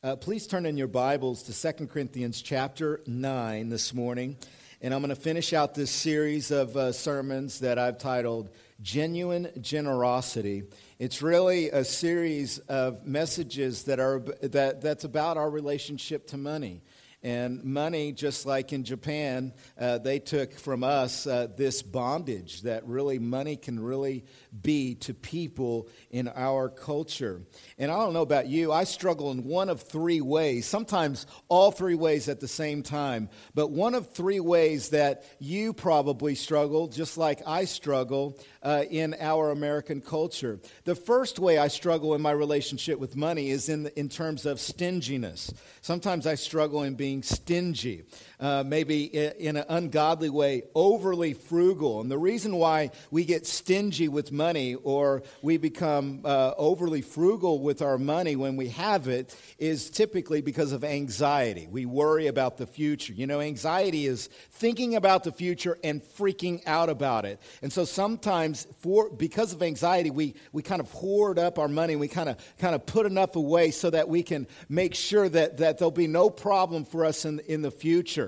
Uh, please turn in your Bibles to 2 Corinthians chapter 9 this morning. And I'm going to finish out this series of uh, sermons that I've titled Genuine Generosity. It's really a series of messages that are, that, that's about our relationship to money. And money, just like in Japan, uh, they took from us uh, this bondage that really money can really be to people in our culture. And I don't know about you, I struggle in one of three ways, sometimes all three ways at the same time, but one of three ways that you probably struggle, just like I struggle uh, in our American culture. The first way I struggle in my relationship with money is in, in terms of stinginess. Sometimes I struggle in being stingy uh, maybe in an ungodly way, overly frugal. And the reason why we get stingy with money or we become uh, overly frugal with our money when we have it is typically because of anxiety. We worry about the future. You know, anxiety is thinking about the future and freaking out about it. And so sometimes, for, because of anxiety, we, we kind of hoard up our money. We kind of kind of put enough away so that we can make sure that, that there'll be no problem for us in, in the future.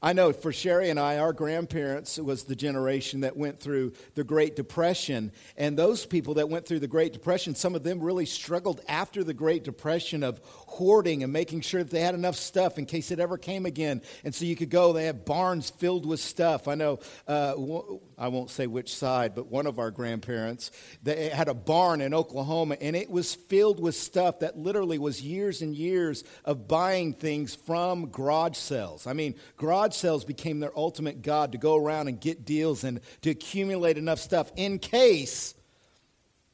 I know for Sherry and I, our grandparents was the generation that went through the Great Depression. And those people that went through the Great Depression, some of them really struggled after the Great Depression of hoarding and making sure that they had enough stuff in case it ever came again. And so you could go, they had barns filled with stuff. I know, uh, I won't say which side, but one of our grandparents, they had a barn in Oklahoma, and it was filled with stuff that literally was years and years of buying things from garage sales. I mean, garage sales became their ultimate god to go around and get deals and to accumulate enough stuff in case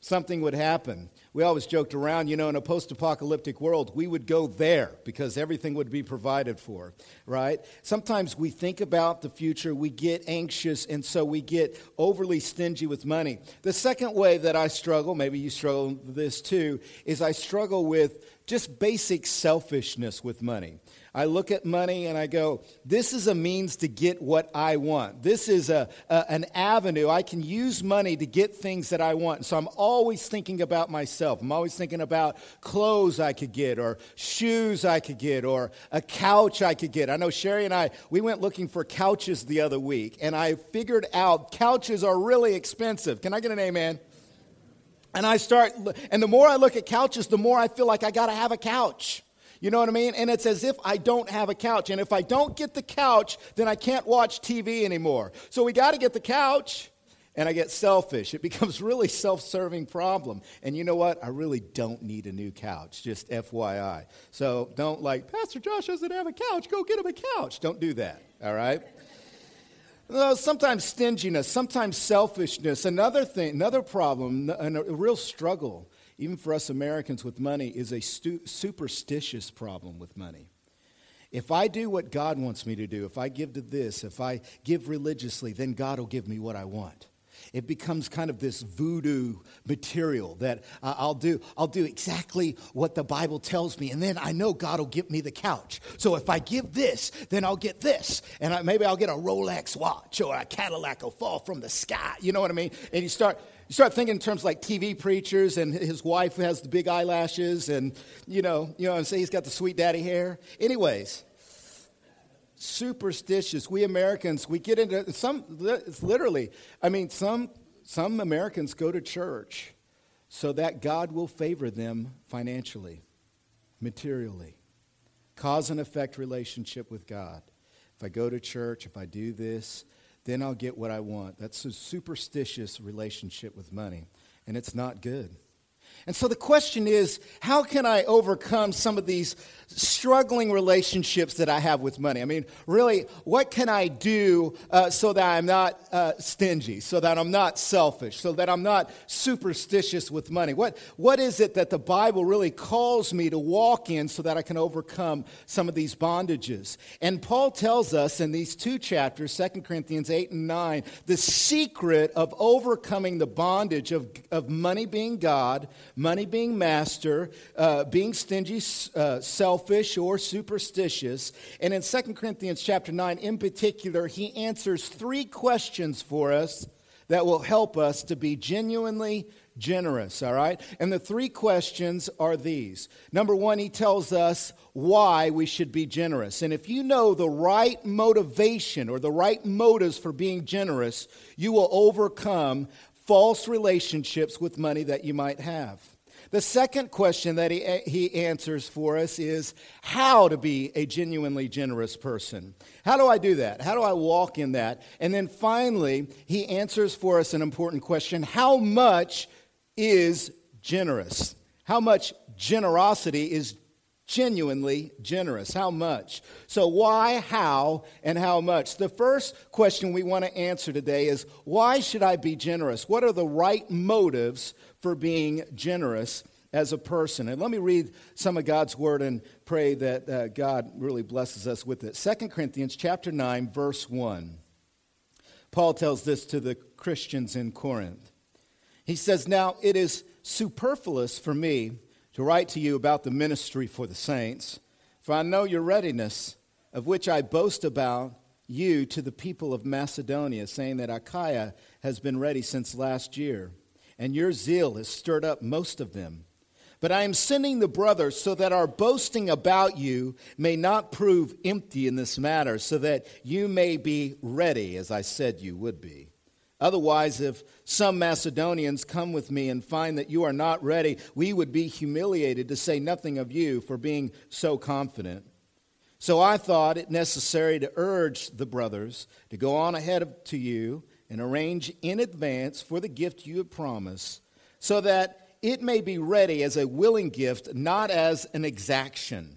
something would happen we always joked around, you know, in a post apocalyptic world, we would go there because everything would be provided for, right? Sometimes we think about the future, we get anxious, and so we get overly stingy with money. The second way that I struggle, maybe you struggle with this too, is I struggle with just basic selfishness with money. I look at money and I go, this is a means to get what I want. This is a, a, an avenue. I can use money to get things that I want. So I'm always thinking about myself. I'm always thinking about clothes I could get, or shoes I could get, or a couch I could get. I know Sherry and I, we went looking for couches the other week, and I figured out couches are really expensive. Can I get an amen? And I start, and the more I look at couches, the more I feel like I got to have a couch. You know what I mean? And it's as if I don't have a couch. And if I don't get the couch, then I can't watch TV anymore. So we got to get the couch. And I get selfish. It becomes really self-serving problem. And you know what? I really don't need a new couch. Just FYI. So don't like Pastor Josh doesn't have a couch. Go get him a couch. Don't do that. All right. Sometimes stinginess, sometimes selfishness. Another thing, another problem, a real struggle even for us Americans with money, is a stu- superstitious problem with money. If I do what God wants me to do, if I give to this, if I give religiously, then God will give me what I want. It becomes kind of this voodoo material that uh, I'll do. I'll do exactly what the Bible tells me, and then I know God will give me the couch. So if I give this, then I'll get this, and I, maybe I'll get a Rolex watch or a Cadillac will fall from the sky. You know what I mean? And you start you start thinking in terms like TV preachers and his wife has the big eyelashes and, you know, you know, and say he's got the sweet daddy hair. Anyways, superstitious. We Americans, we get into some, it's literally, I mean, some, some Americans go to church so that God will favor them financially, materially. Cause and effect relationship with God. If I go to church, if I do this, then I'll get what I want. That's a superstitious relationship with money, and it's not good. And so the question is how can I overcome some of these struggling relationships that I have with money? I mean, really, what can I do uh, so that I'm not uh, stingy, so that I'm not selfish, so that I'm not superstitious with money? What, what is it that the Bible really calls me to walk in so that I can overcome some of these bondages? And Paul tells us in these two chapters, 2 Corinthians 8 and 9, the secret of overcoming the bondage of, of money being God money being master, uh, being stingy, uh, selfish, or superstitious. And in 2 Corinthians chapter 9, in particular, he answers three questions for us that will help us to be genuinely generous, all right? And the three questions are these. Number one, he tells us why we should be generous. And if you know the right motivation or the right motives for being generous, you will overcome false relationships with money that you might have. The second question that he, he answers for us is how to be a genuinely generous person. How do I do that? How do I walk in that? And then finally, he answers for us an important question how much is generous? How much generosity is genuinely generous? How much? So, why, how, and how much? The first question we want to answer today is why should I be generous? What are the right motives for being generous as a person? And let me read some of God's word and pray that uh, God really blesses us with it. 2 Corinthians chapter 9 verse 1. Paul tells this to the Christians in Corinth. He says, Now it is superfluous for me to write to you about the ministry for the saints, for I know your readiness, of which I boast about you to the people of Macedonia, saying that Achaia has been ready since last year, and your zeal has stirred up most of them. But I am sending the brothers so that our boasting about you may not prove empty in this matter, so that you may be ready, as I said you would be. Otherwise, if some Macedonians come with me and find that you are not ready, we would be humiliated, to say nothing of you, for being so confident. So I thought it necessary to urge the brothers to go on ahead to you and arrange in advance for the gift you have promised, so that it may be ready as a willing gift, not as an exaction.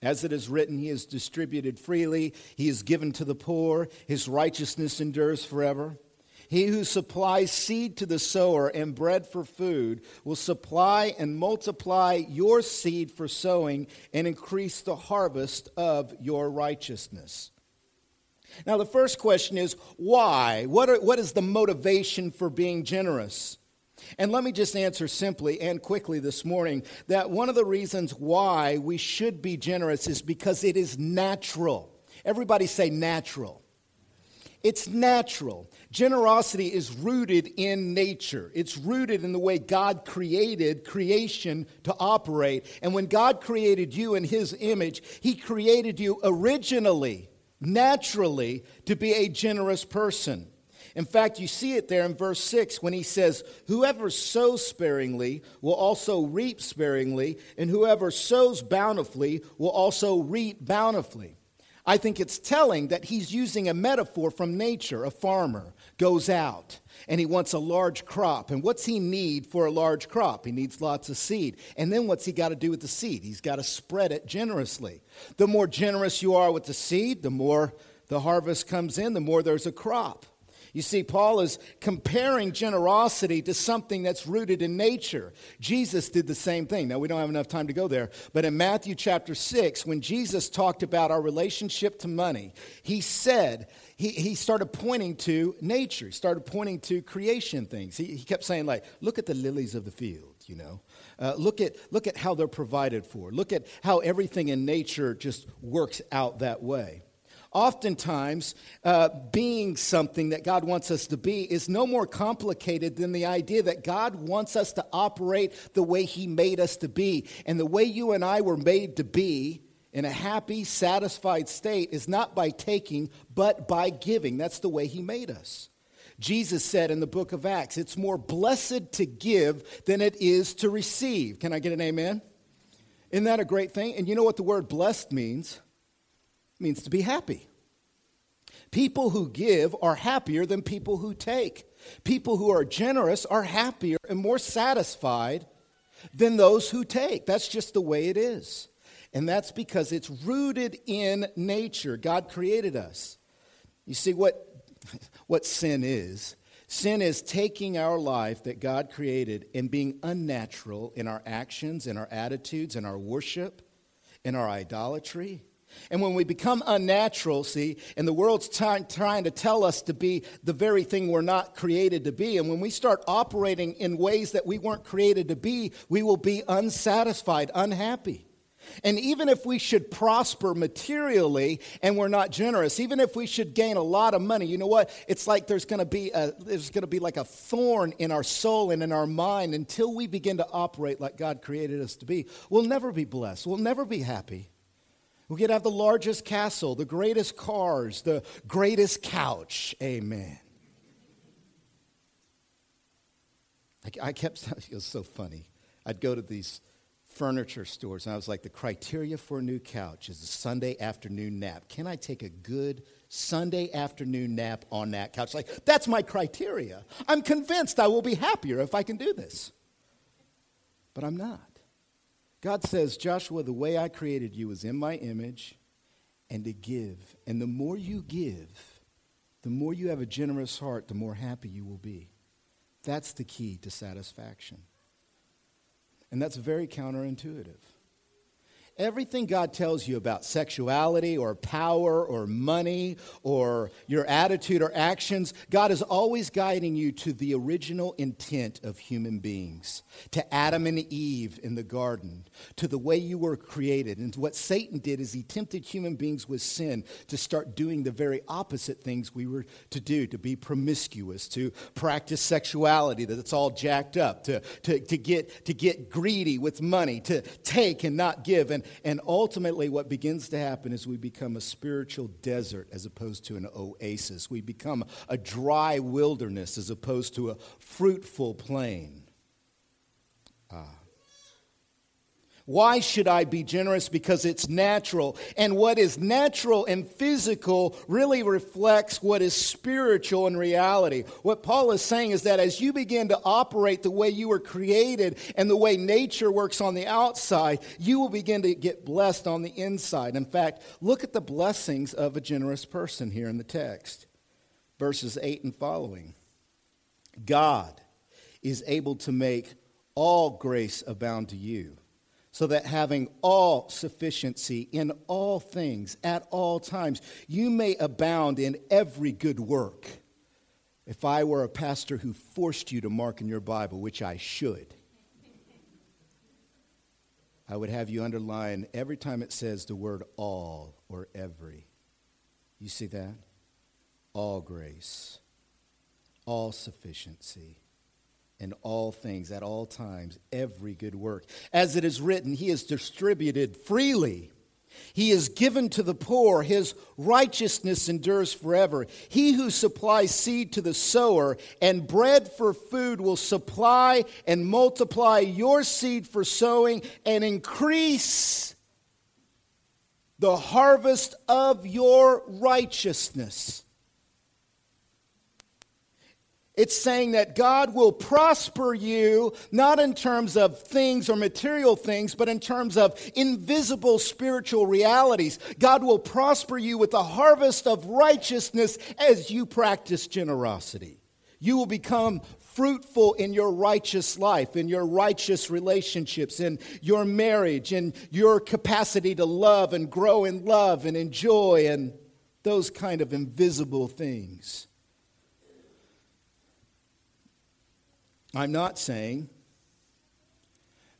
As it is written, He is distributed freely, He is given to the poor, His righteousness endures forever. He who supplies seed to the sower and bread for food will supply and multiply your seed for sowing and increase the harvest of your righteousness. Now, the first question is why? What, are, what is the motivation for being generous? And let me just answer simply and quickly this morning that one of the reasons why we should be generous is because it is natural. Everybody say natural. It's natural. Generosity is rooted in nature. It's rooted in the way God created creation to operate. And when God created you in His image, He created you originally, naturally, to be a generous person. In fact, you see it there in verse 6 when he says, Whoever sows sparingly will also reap sparingly, and whoever sows bountifully will also reap bountifully. I think it's telling that he's using a metaphor from nature. A farmer goes out and he wants a large crop. And what's he need for a large crop? He needs lots of seed. And then what's he got to do with the seed? He's got to spread it generously. The more generous you are with the seed, the more the harvest comes in, the more there's a crop. You see, Paul is comparing generosity to something that's rooted in nature. Jesus did the same thing. Now, we don't have enough time to go there, but in Matthew chapter 6, when Jesus talked about our relationship to money, he said, he, he started pointing to nature, he started pointing to creation things. He, he kept saying, like, look at the lilies of the field, you know. Uh, look, at, look at how they're provided for. Look at how everything in nature just works out that way. Oftentimes, uh, being something that God wants us to be is no more complicated than the idea that God wants us to operate the way He made us to be. And the way you and I were made to be in a happy, satisfied state is not by taking, but by giving. That's the way He made us. Jesus said in the book of Acts, it's more blessed to give than it is to receive. Can I get an amen? Isn't that a great thing? And you know what the word blessed means? Means to be happy. People who give are happier than people who take. People who are generous are happier and more satisfied than those who take. That's just the way it is. And that's because it's rooted in nature. God created us. You see, what, what sin is Sin is taking our life that God created and being unnatural in our actions, in our attitudes, in our worship, in our idolatry. And when we become unnatural, see, and the world's trying to tell us to be the very thing we're not created to be, and when we start operating in ways that we weren't created to be, we will be unsatisfied, unhappy. And even if we should prosper materially and we're not generous, even if we should gain a lot of money, you know what? It's like there's going to be a, there's going to be like a thorn in our soul and in our mind until we begin to operate like God created us to be. We'll never be blessed. We'll never be happy. We could have the largest castle, the greatest cars, the greatest couch. Amen. I, I kept, it was so funny. I'd go to these furniture stores, and I was like, the criteria for a new couch is a Sunday afternoon nap. Can I take a good Sunday afternoon nap on that couch? Like, that's my criteria. I'm convinced I will be happier if I can do this. But I'm not. God says, Joshua, the way I created you is in my image and to give. And the more you give, the more you have a generous heart, the more happy you will be. That's the key to satisfaction. And that's very counterintuitive. Everything God tells you about sexuality or power or money or your attitude or actions, God is always guiding you to the original intent of human beings, to Adam and Eve in the garden, to the way you were created. And what Satan did is he tempted human beings with sin to start doing the very opposite things we were to do, to be promiscuous, to practice sexuality that's all jacked up, to, to, to, get, to get greedy with money, to take and not give. And and ultimately, what begins to happen is we become a spiritual desert as opposed to an oasis. We become a dry wilderness as opposed to a fruitful plain. Ah. Why should I be generous? Because it's natural. And what is natural and physical really reflects what is spiritual in reality. What Paul is saying is that as you begin to operate the way you were created and the way nature works on the outside, you will begin to get blessed on the inside. In fact, look at the blessings of a generous person here in the text. Verses 8 and following. God is able to make all grace abound to you so that having all sufficiency in all things at all times, you may abound in every good work. If I were a pastor who forced you to mark in your Bible, which I should, I would have you underline every time it says the word all or every. You see that? All grace, all sufficiency in all things, at all times, every good work. As it is written, He is distributed freely. He is given to the poor. His righteousness endures forever. He who supplies seed to the sower and bread for food will supply and multiply your seed for sowing and increase the harvest of your righteousness. It's saying that God will prosper you, not in terms of things or material things, but in terms of invisible spiritual realities. God will prosper you with a harvest of righteousness as you practice generosity. You will become fruitful in your righteous life, in your righteous relationships, in your marriage, in your capacity to love and grow in love and enjoy and those kind of invisible things. I'm not saying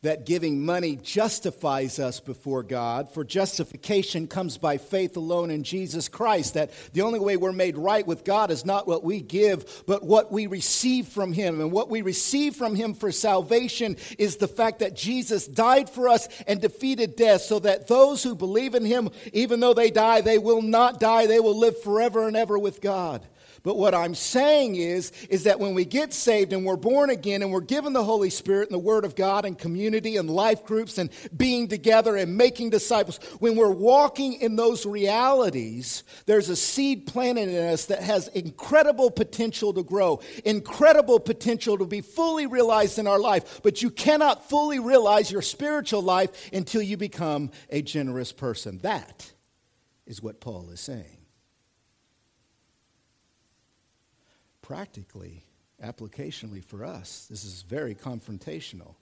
that giving money justifies us before God, for justification comes by faith alone in Jesus Christ. That the only way we're made right with God is not what we give, but what we receive from Him. And what we receive from Him for salvation is the fact that Jesus died for us and defeated death, so that those who believe in Him, even though they die, they will not die, they will live forever and ever with God. But what I'm saying is, is that when we get saved and we're born again and we're given the Holy Spirit and the Word of God and community and life groups and being together and making disciples, when we're walking in those realities, there's a seed planted in us that has incredible potential to grow, incredible potential to be fully realized in our life. But you cannot fully realize your spiritual life until you become a generous person. That is what Paul is saying. Practically, applicationally for us, this is very confrontational.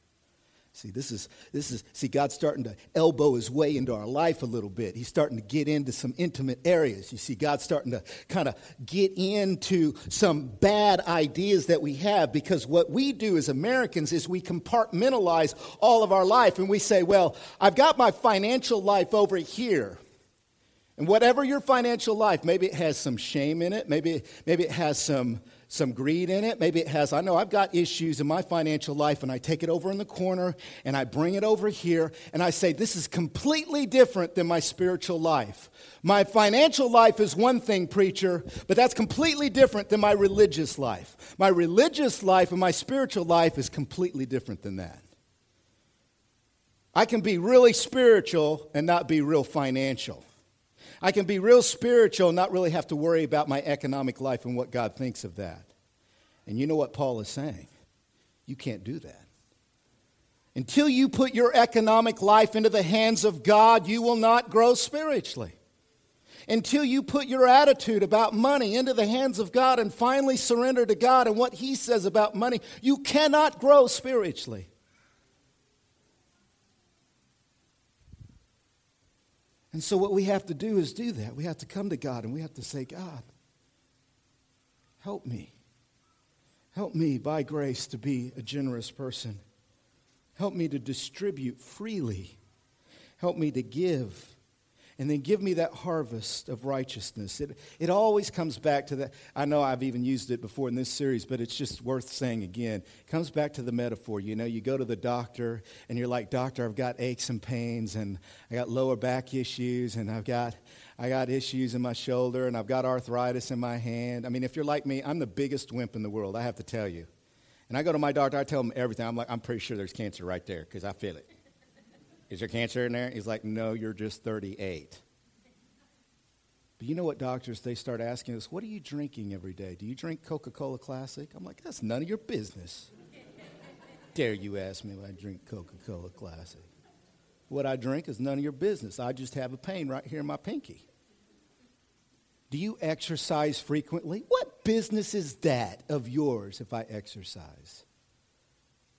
See, this is, this is, see, God's starting to elbow his way into our life a little bit. He's starting to get into some intimate areas. You see, God's starting to kind of get into some bad ideas that we have because what we do as Americans is we compartmentalize all of our life and we say, well, I've got my financial life over here. And whatever your financial life, maybe it has some shame in it, maybe, maybe it has some some greed in it. Maybe it has, I know I've got issues in my financial life, and I take it over in the corner and I bring it over here and I say, This is completely different than my spiritual life. My financial life is one thing, preacher, but that's completely different than my religious life. My religious life and my spiritual life is completely different than that. I can be really spiritual and not be real financial. I can be real spiritual and not really have to worry about my economic life and what God thinks of that. And you know what Paul is saying? You can't do that. Until you put your economic life into the hands of God, you will not grow spiritually. Until you put your attitude about money into the hands of God and finally surrender to God and what He says about money, you cannot grow spiritually. And so, what we have to do is do that. We have to come to God and we have to say, God, help me. Help me by grace to be a generous person. Help me to distribute freely. Help me to give and then give me that harvest of righteousness. It, it always comes back to that. I know I've even used it before in this series, but it's just worth saying again. It comes back to the metaphor. You know, you go to the doctor and you're like, Doctor, I've got aches and pains, and I got lower back issues, and I've got. I got issues in my shoulder and I've got arthritis in my hand. I mean, if you're like me, I'm the biggest wimp in the world, I have to tell you. And I go to my doctor, I tell him everything. I'm like, I'm pretty sure there's cancer right there because I feel it. Is there cancer in there? He's like, No, you're just 38. But you know what, doctors? They start asking us, What are you drinking every day? Do you drink Coca Cola Classic? I'm like, That's none of your business. Dare you ask me when I drink Coca Cola Classic? What I drink is none of your business. I just have a pain right here in my pinky. Do you exercise frequently? What business is that of yours if I exercise?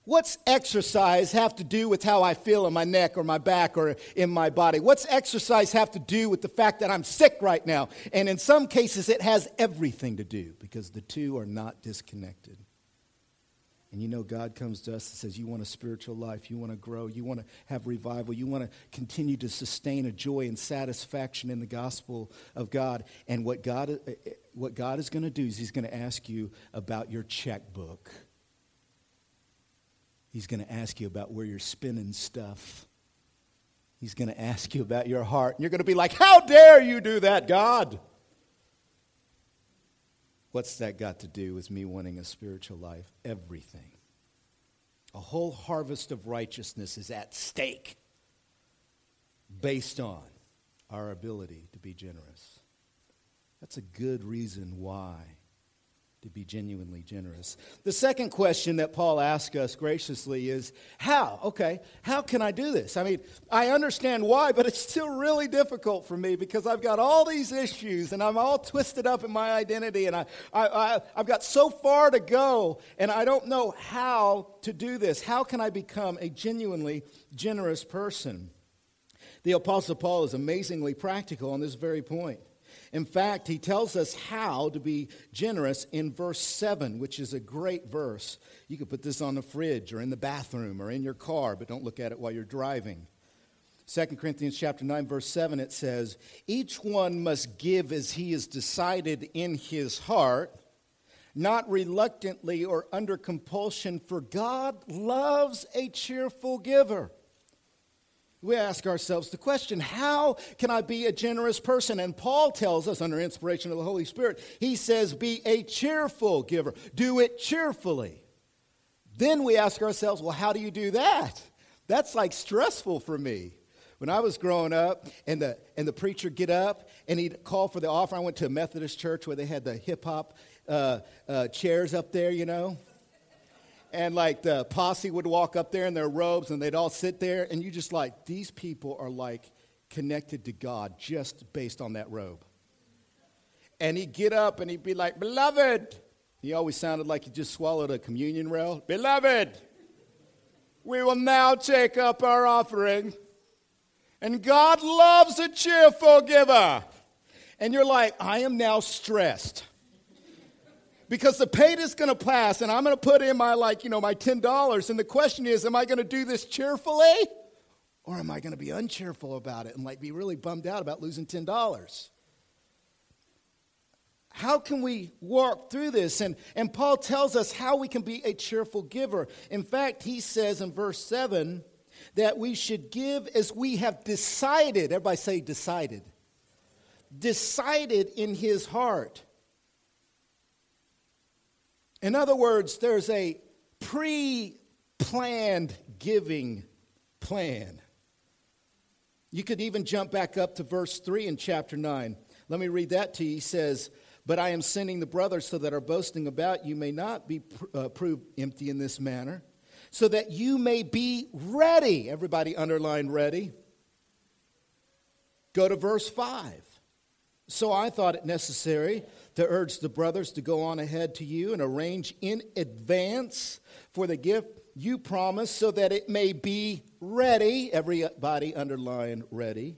What's exercise have to do with how I feel in my neck or my back or in my body? What's exercise have to do with the fact that I'm sick right now? And in some cases, it has everything to do because the two are not disconnected. And you know, God comes to us and says, You want a spiritual life, you want to grow, you want to have revival, you want to continue to sustain a joy and satisfaction in the gospel of God. And what God, uh, uh, what God is going to do is He's going to ask you about your checkbook. He's going to ask you about where you're spending stuff. He's going to ask you about your heart. And you're going to be like, How dare you do that, God? What's that got to do with me wanting a spiritual life? Everything. A whole harvest of righteousness is at stake based on our ability to be generous. That's a good reason why to be genuinely generous. The second question that Paul asks us graciously is how? Okay, how can I do this? I mean, I understand why, but it's still really difficult for me because I've got all these issues and I'm all twisted up in my identity and I, I, I, I've got so far to go and I don't know how to do this. How can I become a genuinely generous person? The Apostle Paul is amazingly practical on this very point. In fact, he tells us how to be generous in verse 7, which is a great verse. You could put this on the fridge or in the bathroom or in your car, but don't look at it while you're driving. 2 Corinthians chapter 9 verse 7 it says, "Each one must give as he has decided in his heart, not reluctantly or under compulsion, for God loves a cheerful giver." We ask ourselves the question how can I be a generous person? And Paul tells us, under inspiration of the Holy Spirit, he says, be a cheerful giver, do it cheerfully. Then we ask ourselves, well, how do you do that? That's like stressful for me. When I was growing up and the, and the preacher get up and he'd call for the offering, I went to a Methodist church where they had the hip hop uh, uh, chairs up there, you know and like the posse would walk up there in their robes and they'd all sit there and you just like these people are like connected to god just based on that robe and he'd get up and he'd be like beloved He always sounded like he just swallowed a communion rail. Beloved, we will now take up our offering. And God loves a cheerful giver. And you're like, I am now stressed. Because the paid is going to pass, and I'm going to put in my, like, you know, my $10. And the question is, am I going to do this cheerfully? Or am I going to be uncheerful about it and, like, be really bummed out about losing $10? How can we walk through this? And, and Paul tells us how we can be a cheerful giver. In fact, he says in verse 7 that we should give as we have decided. Everybody say decided. Decided in his heart. In other words, there's a pre planned giving plan. You could even jump back up to verse 3 in chapter 9. Let me read that to you. He says, but I am sending the brothers so that our boasting about you may not be uh, proved empty in this manner, so that you may be ready. Everybody underline ready. Go to verse 5. So I thought it necessary to urge the brothers to go on ahead to you and arrange in advance for the gift you promised so that it may be ready. Everybody underline ready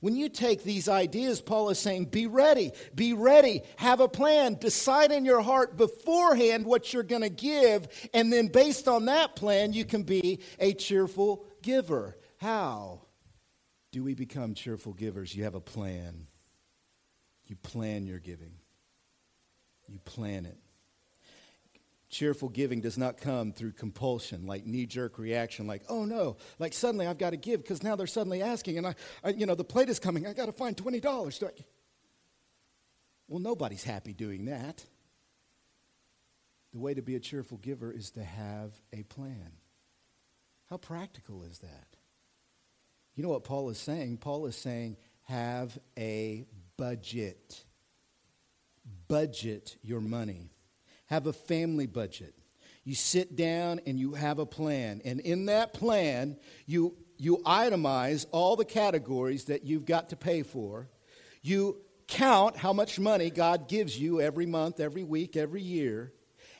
when you take these ideas, Paul is saying, be ready, be ready, have a plan, decide in your heart beforehand what you're going to give, and then based on that plan, you can be a cheerful giver. How do we become cheerful givers? You have a plan. You plan your giving, you plan it. Cheerful giving does not come through compulsion, like knee jerk reaction, like, oh no, like suddenly I've got to give because now they're suddenly asking, and I, I, you know, the plate is coming, I got to find $20. Well, nobody's happy doing that. The way to be a cheerful giver is to have a plan. How practical is that? You know what Paul is saying? Paul is saying, have a budget. Budget your money have a family budget. You sit down and you have a plan. And in that plan, you, you itemize all the categories that you've got to pay for. You count how much money God gives you every month, every week, every year.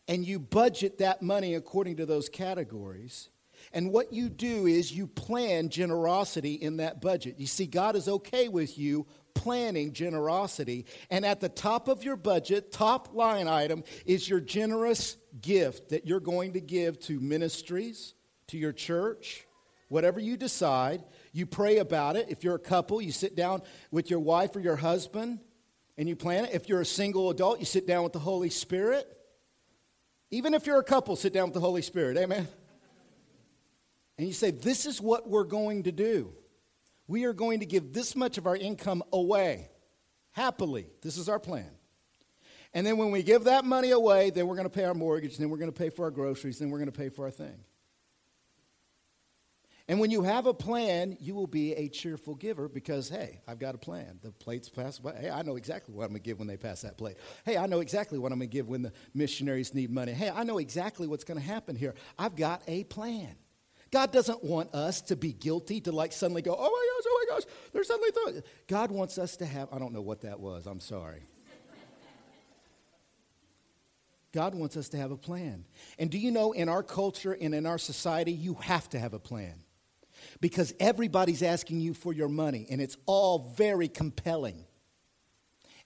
And you budget that money according to those categories. And what you do is you plan generosity in that budget. You see, God is okay with you planning generosity. And at the top of your budget, top line item, is your generous gift that you're going to give to ministries, to your church, whatever you decide. You pray about it. If you're a couple, you sit down with your wife or your husband and you plan it. If you're a single adult, you sit down with the Holy Spirit. Even if you're a couple, sit down with the Holy Spirit. Amen. And you say, This is what we're going to do we are going to give this much of our income away happily. This is our plan. And then when we give that money away, then we're going to pay our mortgage, then we're going to pay for our groceries, then we're going to pay for our thing. And when you have a plan, you will be a cheerful giver because, hey, I've got a plan. The plates pass by. Hey, I know exactly what I'm going to give when they pass that plate. Hey, I know exactly what I'm going to give when the missionaries need money. Hey, I know exactly what's going to happen here. I've got a plan. God doesn't want us to be guilty, to like suddenly go, oh my gosh, oh my gosh, they're suddenly throwing. God wants us to have, I don't know what that was, I'm sorry. God wants us to have a plan. And do you know, in our culture and in our society, you have to have a plan. Because everybody's asking you for your money, and it's all very compelling.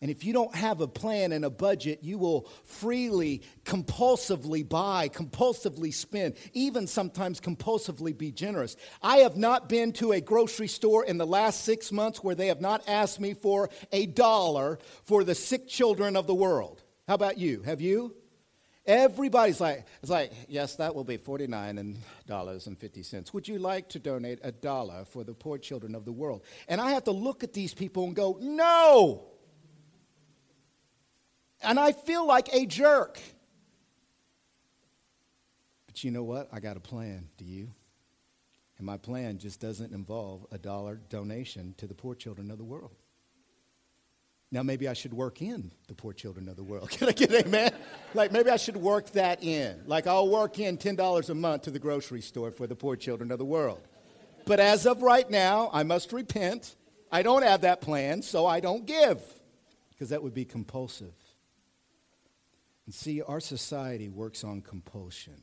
And if you don't have a plan and a budget, you will freely, compulsively buy, compulsively spend, even sometimes compulsively be generous. I have not been to a grocery store in the last six months where they have not asked me for a dollar for the sick children of the world. How about you? Have you? Everybody's like, it's like, yes, that will be $49 and 50 cents. Would you like to donate a dollar for the poor children of the world? And I have to look at these people and go, no! And I feel like a jerk. But you know what? I got a plan. Do you? And my plan just doesn't involve a dollar donation to the poor children of the world. Now, maybe I should work in the poor children of the world. Can I get amen? like, maybe I should work that in. Like, I'll work in $10 a month to the grocery store for the poor children of the world. But as of right now, I must repent. I don't have that plan, so I don't give, because that would be compulsive. And see, our society works on compulsion,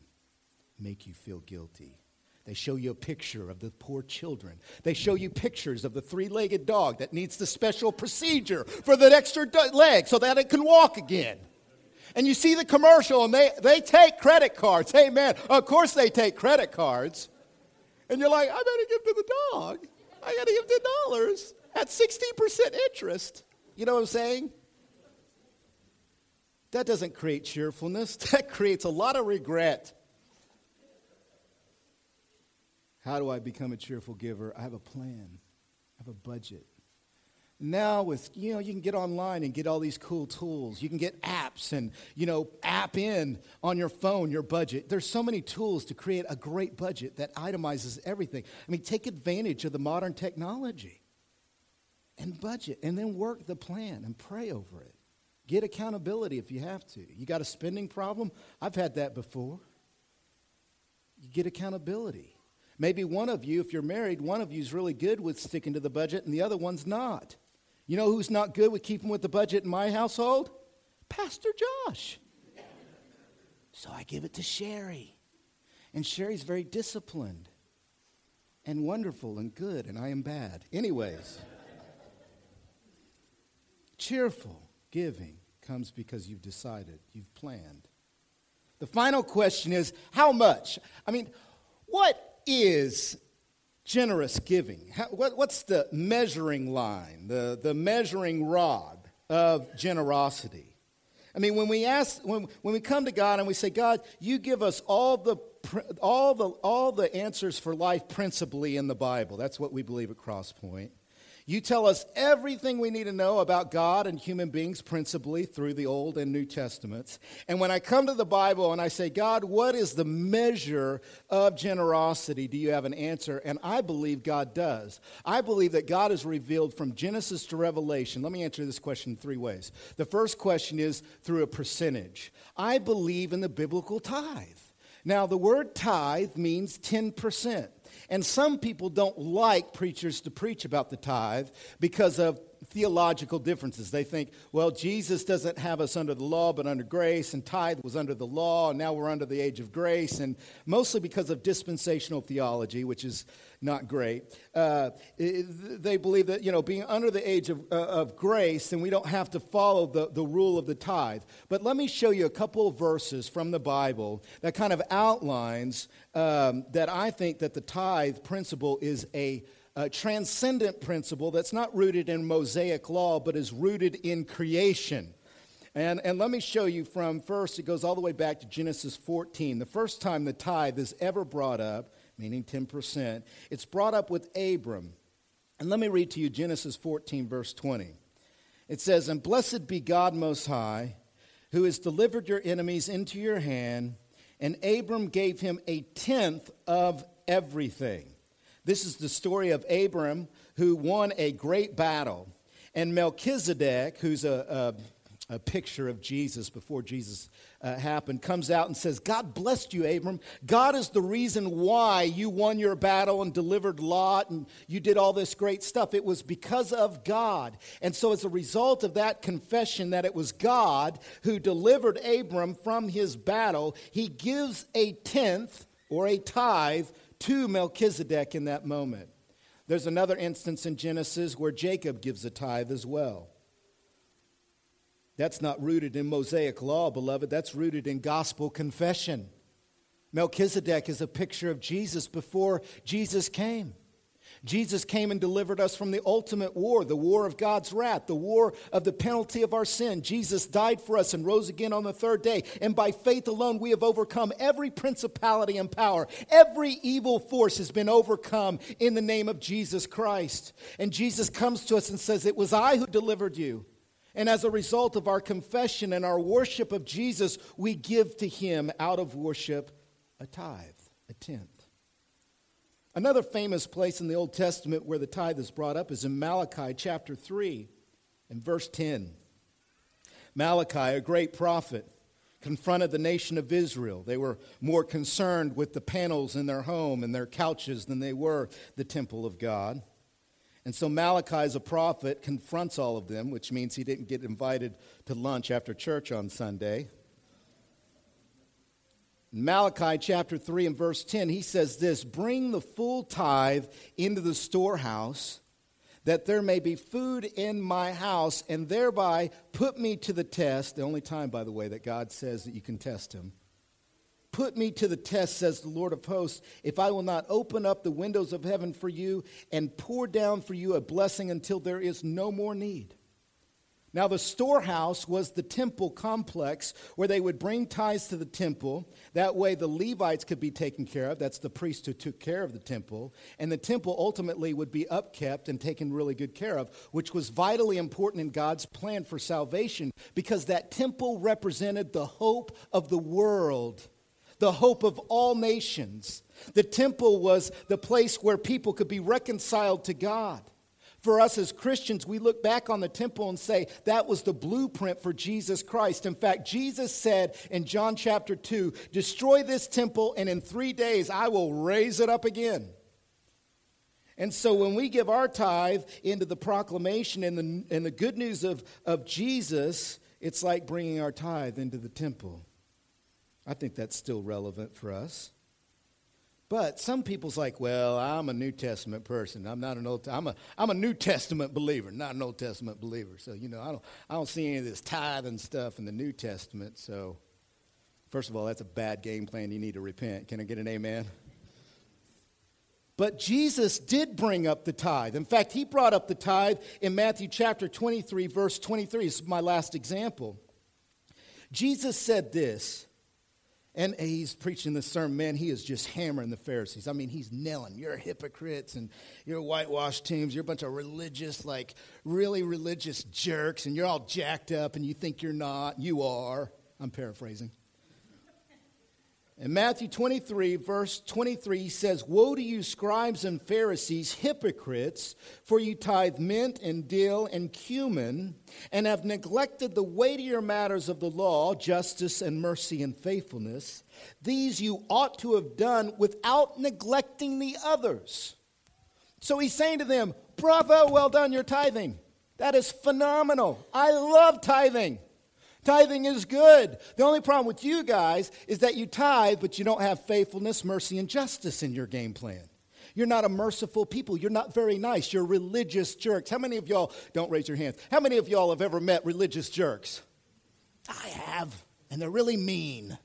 make you feel guilty. They show you a picture of the poor children. They show you pictures of the three legged dog that needs the special procedure for the extra leg so that it can walk again. And you see the commercial and they, they take credit cards. Amen. Of course they take credit cards. And you're like, I better give to the dog. I got to give the dollars at 16% interest. You know what I'm saying? That doesn't create cheerfulness, that creates a lot of regret. How do I become a cheerful giver? I have a plan, I have a budget. Now with you know you can get online and get all these cool tools. You can get apps and you know app in on your phone your budget. There's so many tools to create a great budget that itemizes everything. I mean, take advantage of the modern technology and budget and then work the plan and pray over it. Get accountability if you have to. You got a spending problem? I've had that before. You get accountability. Maybe one of you, if you're married, one of you is really good with sticking to the budget and the other one's not. You know who's not good with keeping with the budget in my household? Pastor Josh. So I give it to Sherry. And Sherry's very disciplined and wonderful and good, and I am bad. Anyways, cheerful Giving comes because you've decided, you've planned. The final question is how much? I mean, what is generous giving? How, what, what's the measuring line, the, the measuring rod of generosity? I mean, when we ask, when, when we come to God and we say, God, you give us all the, all, the, all the answers for life principally in the Bible. That's what we believe at Crosspoint. You tell us everything we need to know about God and human beings, principally through the Old and New Testaments. And when I come to the Bible and I say, God, what is the measure of generosity? Do you have an answer? And I believe God does. I believe that God is revealed from Genesis to Revelation. Let me answer this question in three ways. The first question is through a percentage. I believe in the biblical tithe. Now, the word tithe means 10%. And some people don't like preachers to preach about the tithe because of theological differences. They think, well, Jesus doesn't have us under the law, but under grace, and tithe was under the law, and now we're under the age of grace, and mostly because of dispensational theology, which is not great. Uh, they believe that, you know, being under the age of, uh, of grace, then we don't have to follow the, the rule of the tithe. But let me show you a couple of verses from the Bible that kind of outlines um, that I think that the tithe principle is a a transcendent principle that's not rooted in Mosaic law, but is rooted in creation. And, and let me show you from first, it goes all the way back to Genesis 14. The first time the tithe is ever brought up, meaning 10%, it's brought up with Abram. And let me read to you Genesis 14, verse 20. It says, And blessed be God Most High, who has delivered your enemies into your hand. And Abram gave him a tenth of everything. This is the story of Abram who won a great battle. And Melchizedek, who's a, a, a picture of Jesus before Jesus uh, happened, comes out and says, God blessed you, Abram. God is the reason why you won your battle and delivered Lot and you did all this great stuff. It was because of God. And so, as a result of that confession that it was God who delivered Abram from his battle, he gives a tenth or a tithe to Melchizedek in that moment. There's another instance in Genesis where Jacob gives a tithe as well. That's not rooted in Mosaic law, beloved. That's rooted in gospel confession. Melchizedek is a picture of Jesus before Jesus came. Jesus came and delivered us from the ultimate war, the war of God's wrath, the war of the penalty of our sin. Jesus died for us and rose again on the third day. And by faith alone, we have overcome every principality and power. Every evil force has been overcome in the name of Jesus Christ. And Jesus comes to us and says, It was I who delivered you. And as a result of our confession and our worship of Jesus, we give to him out of worship a tithe, a tenth. Another famous place in the Old Testament where the tithe is brought up is in Malachi chapter 3 and verse 10. Malachi, a great prophet, confronted the nation of Israel. They were more concerned with the panels in their home and their couches than they were the temple of God. And so Malachi, as a prophet, confronts all of them, which means he didn't get invited to lunch after church on Sunday. Malachi chapter 3 and verse 10, he says this Bring the full tithe into the storehouse, that there may be food in my house, and thereby put me to the test. The only time, by the way, that God says that you can test him. Put me to the test, says the Lord of hosts, if I will not open up the windows of heaven for you and pour down for you a blessing until there is no more need. Now, the storehouse was the temple complex where they would bring tithes to the temple. That way, the Levites could be taken care of. That's the priest who took care of the temple. And the temple ultimately would be upkept and taken really good care of, which was vitally important in God's plan for salvation because that temple represented the hope of the world, the hope of all nations. The temple was the place where people could be reconciled to God. For us as Christians, we look back on the temple and say that was the blueprint for Jesus Christ. In fact, Jesus said in John chapter 2 Destroy this temple, and in three days I will raise it up again. And so when we give our tithe into the proclamation and the, and the good news of, of Jesus, it's like bringing our tithe into the temple. I think that's still relevant for us. But some people's like, well, I'm a New Testament person. I'm not an Old. I'm a I'm a New Testament believer, not an Old Testament believer. So you know, I don't I don't see any of this tithing stuff in the New Testament. So, first of all, that's a bad game plan. You need to repent. Can I get an amen? But Jesus did bring up the tithe. In fact, he brought up the tithe in Matthew chapter 23, verse 23. This is my last example. Jesus said this and he's preaching this sermon, man, he is just hammering the Pharisees. I mean, he's nailing. You're hypocrites and you're whitewashed tombs. You're a bunch of religious, like really religious jerks, and you're all jacked up and you think you're not. You are. I'm paraphrasing. In Matthew 23, verse 23, he says, Woe to you, scribes and Pharisees, hypocrites, for you tithe mint and dill and cumin, and have neglected the weightier matters of the law, justice and mercy and faithfulness. These you ought to have done without neglecting the others. So he's saying to them, Bravo, well done, your tithing. That is phenomenal. I love tithing. Tithing is good. The only problem with you guys is that you tithe, but you don't have faithfulness, mercy, and justice in your game plan. You're not a merciful people. You're not very nice. You're religious jerks. How many of y'all, don't raise your hands, how many of y'all have ever met religious jerks? I have, and they're really mean.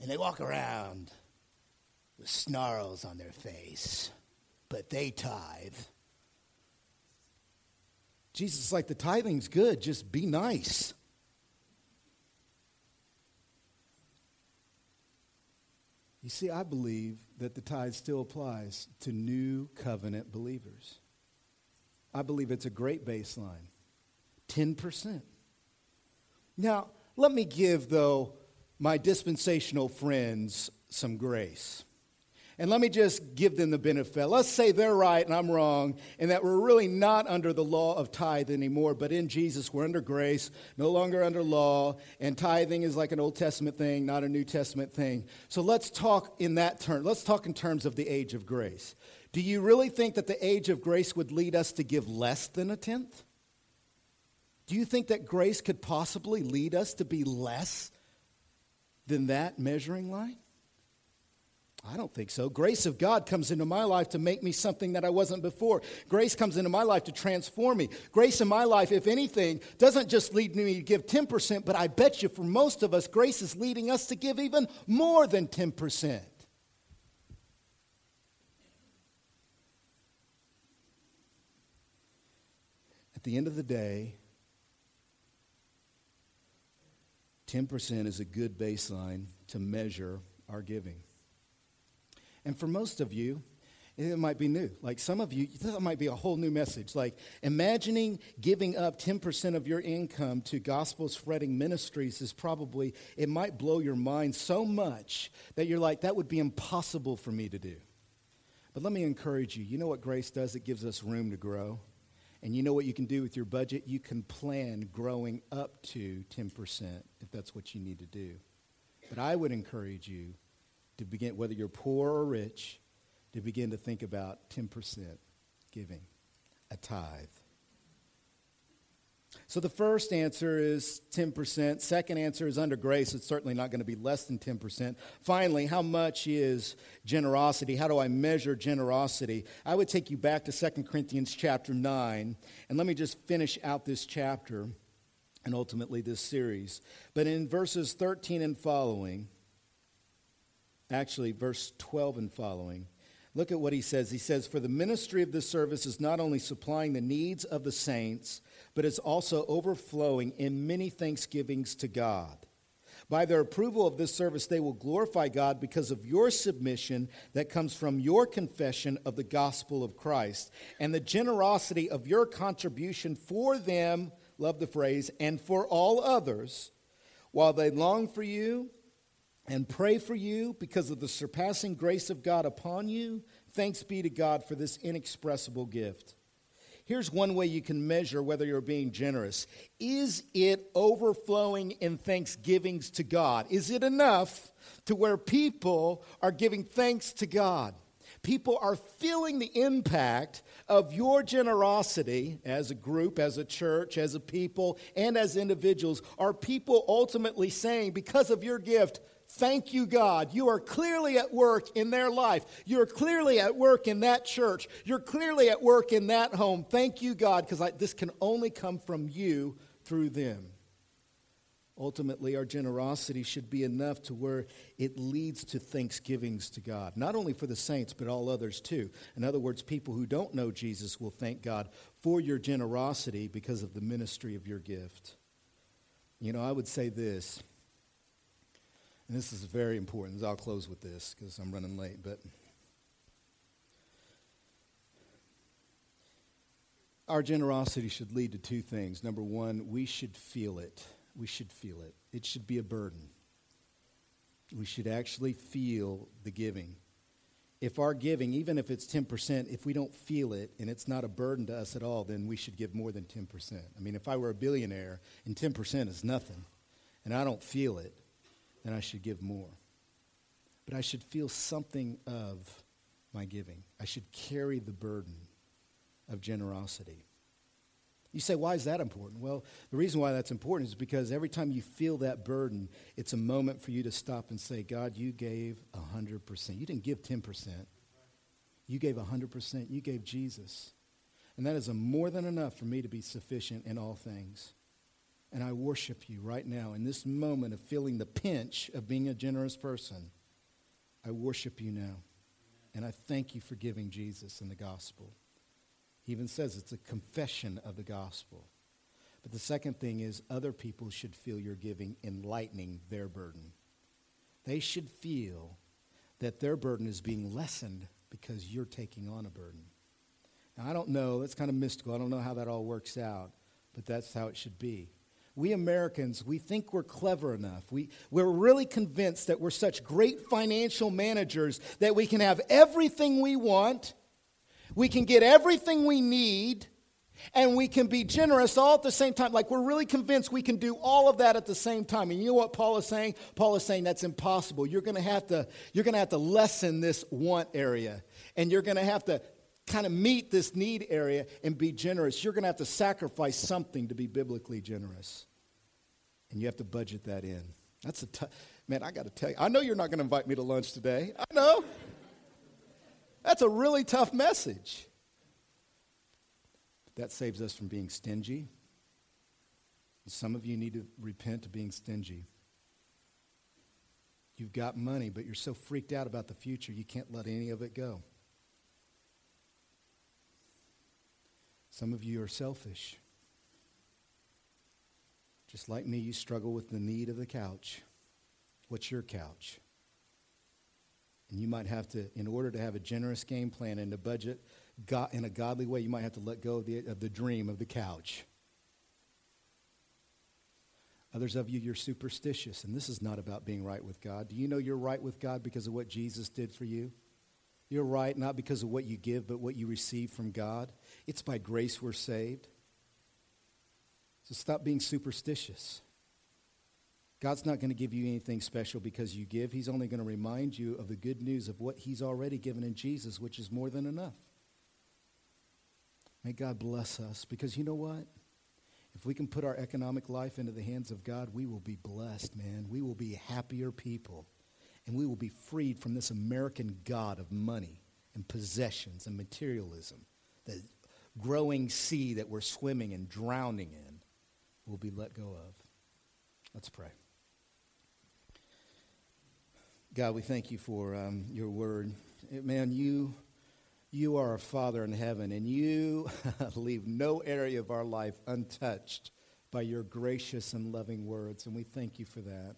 And they walk around with snarls on their face, but they tithe. Jesus is like, the tithing's good, just be nice. You see, I believe that the tithe still applies to new covenant believers. I believe it's a great baseline 10%. Now, let me give, though, my dispensational friends some grace. And let me just give them the benefit. Let's say they're right and I'm wrong, and that we're really not under the law of tithe anymore, but in Jesus we're under grace, no longer under law, and tithing is like an Old Testament thing, not a New Testament thing. So let's talk in that term. Let's talk in terms of the age of grace. Do you really think that the age of grace would lead us to give less than a tenth? Do you think that grace could possibly lead us to be less than that measuring line? I don't think so. Grace of God comes into my life to make me something that I wasn't before. Grace comes into my life to transform me. Grace in my life, if anything, doesn't just lead me to give 10%, but I bet you for most of us, grace is leading us to give even more than 10%. At the end of the day, 10% is a good baseline to measure our giving. And for most of you, it might be new. Like some of you, that might be a whole new message. Like imagining giving up 10% of your income to gospel spreading ministries is probably, it might blow your mind so much that you're like, that would be impossible for me to do. But let me encourage you. You know what grace does? It gives us room to grow. And you know what you can do with your budget? You can plan growing up to 10% if that's what you need to do. But I would encourage you to begin, whether you're poor or rich, to begin to think about 10% giving, a tithe. So the first answer is 10%. Second answer is under grace. It's certainly not going to be less than 10%. Finally, how much is generosity? How do I measure generosity? I would take you back to 2 Corinthians chapter 9, and let me just finish out this chapter and ultimately this series. But in verses 13 and following, actually, verse 12 and following, Look at what he says. He says, For the ministry of this service is not only supplying the needs of the saints, but is also overflowing in many thanksgivings to God. By their approval of this service, they will glorify God because of your submission that comes from your confession of the gospel of Christ and the generosity of your contribution for them, love the phrase, and for all others, while they long for you and pray for you because of the surpassing grace of God upon you. Thanks be to God for this inexpressible gift. Here's one way you can measure whether you're being generous. Is it overflowing in thanksgivings to God? Is it enough to where people are giving thanks to God? People are feeling the impact of your generosity as a group, as a church, as a people, and as individuals. Are people ultimately saying, because of your gift, Thank you, God. You are clearly at work in their life. You're clearly at work in that church. You're clearly at work in that home. Thank you, God, because this can only come from you through them. Ultimately, our generosity should be enough to where it leads to thanksgivings to God, not only for the saints, but all others too. In other words, people who don't know Jesus will thank God for your generosity because of the ministry of your gift. You know, I would say this and this is very important. I'll close with this because I'm running late. But our generosity should lead to two things. Number one, we should feel it. We should feel it. It should be a burden. We should actually feel the giving. If our giving, even if it's 10%, if we don't feel it and it's not a burden to us at all, then we should give more than 10%. I mean, if I were a billionaire and 10% is nothing and I don't feel it, then I should give more. But I should feel something of my giving. I should carry the burden of generosity. You say, why is that important? Well, the reason why that's important is because every time you feel that burden, it's a moment for you to stop and say, God, you gave 100%. You didn't give 10%. You gave 100%. You gave Jesus. And that is more than enough for me to be sufficient in all things. And I worship you right now in this moment of feeling the pinch of being a generous person. I worship you now. And I thank you for giving Jesus and the gospel. He even says it's a confession of the gospel. But the second thing is other people should feel your giving enlightening their burden. They should feel that their burden is being lessened because you're taking on a burden. Now, I don't know, that's kind of mystical. I don't know how that all works out, but that's how it should be we Americans, we think we're clever enough. We, we're really convinced that we're such great financial managers that we can have everything we want, we can get everything we need, and we can be generous all at the same time. Like we're really convinced we can do all of that at the same time. And you know what Paul is saying? Paul is saying that's impossible. You're going to have to you're going to have to lessen this want area. And you're going to have to kind of meet this need area and be generous, you're going to have to sacrifice something to be biblically generous. And you have to budget that in. That's a tough, man, I got to tell you, I know you're not going to invite me to lunch today. I know. That's a really tough message. But that saves us from being stingy. Some of you need to repent of being stingy. You've got money, but you're so freaked out about the future, you can't let any of it go. Some of you are selfish. Just like me, you struggle with the need of the couch. What's your couch? And you might have to, in order to have a generous game plan and a budget in a godly way, you might have to let go of the, of the dream of the couch. Others of you, you're superstitious, and this is not about being right with God. Do you know you're right with God because of what Jesus did for you? You're right not because of what you give, but what you receive from God. It's by grace we're saved. So stop being superstitious. God's not going to give you anything special because you give. He's only going to remind you of the good news of what He's already given in Jesus, which is more than enough. May God bless us because you know what? If we can put our economic life into the hands of God, we will be blessed, man. We will be happier people. And we will be freed from this American God of money and possessions and materialism. The growing sea that we're swimming and drowning in will be let go of. Let's pray. God, we thank you for um, your word. Man, you, you are a Father in heaven, and you leave no area of our life untouched by your gracious and loving words, and we thank you for that.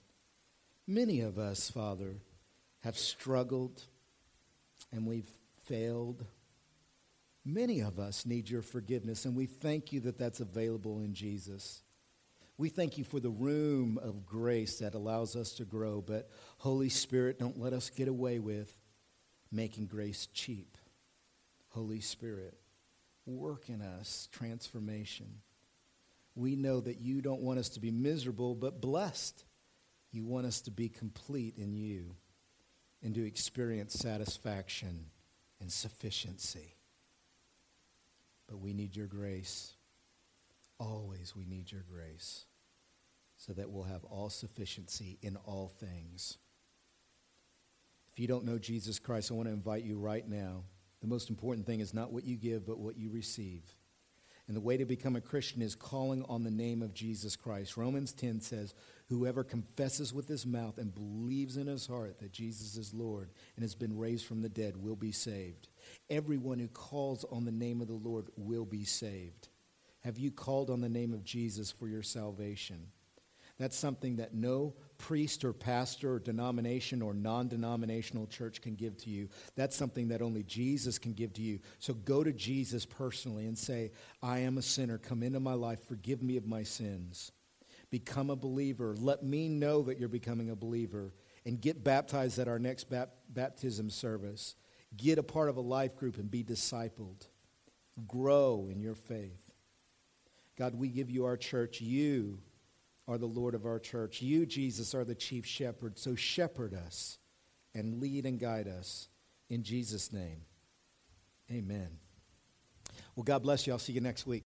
Many of us, Father, have struggled and we've failed. Many of us need your forgiveness, and we thank you that that's available in Jesus. We thank you for the room of grace that allows us to grow, but Holy Spirit, don't let us get away with making grace cheap. Holy Spirit, work in us transformation. We know that you don't want us to be miserable, but blessed. You want us to be complete in you and to experience satisfaction and sufficiency. But we need your grace. Always we need your grace so that we'll have all sufficiency in all things. If you don't know Jesus Christ, I want to invite you right now. The most important thing is not what you give, but what you receive. And the way to become a Christian is calling on the name of Jesus Christ. Romans 10 says, Whoever confesses with his mouth and believes in his heart that Jesus is Lord and has been raised from the dead will be saved. Everyone who calls on the name of the Lord will be saved. Have you called on the name of Jesus for your salvation? That's something that no priest or pastor or denomination or non denominational church can give to you. That's something that only Jesus can give to you. So go to Jesus personally and say, I am a sinner. Come into my life. Forgive me of my sins. Become a believer. Let me know that you're becoming a believer. And get baptized at our next bap- baptism service. Get a part of a life group and be discipled. Grow in your faith. God, we give you our church. You are the Lord of our church. You, Jesus, are the chief shepherd. So shepherd us and lead and guide us. In Jesus' name, amen. Well, God bless you. I'll see you next week.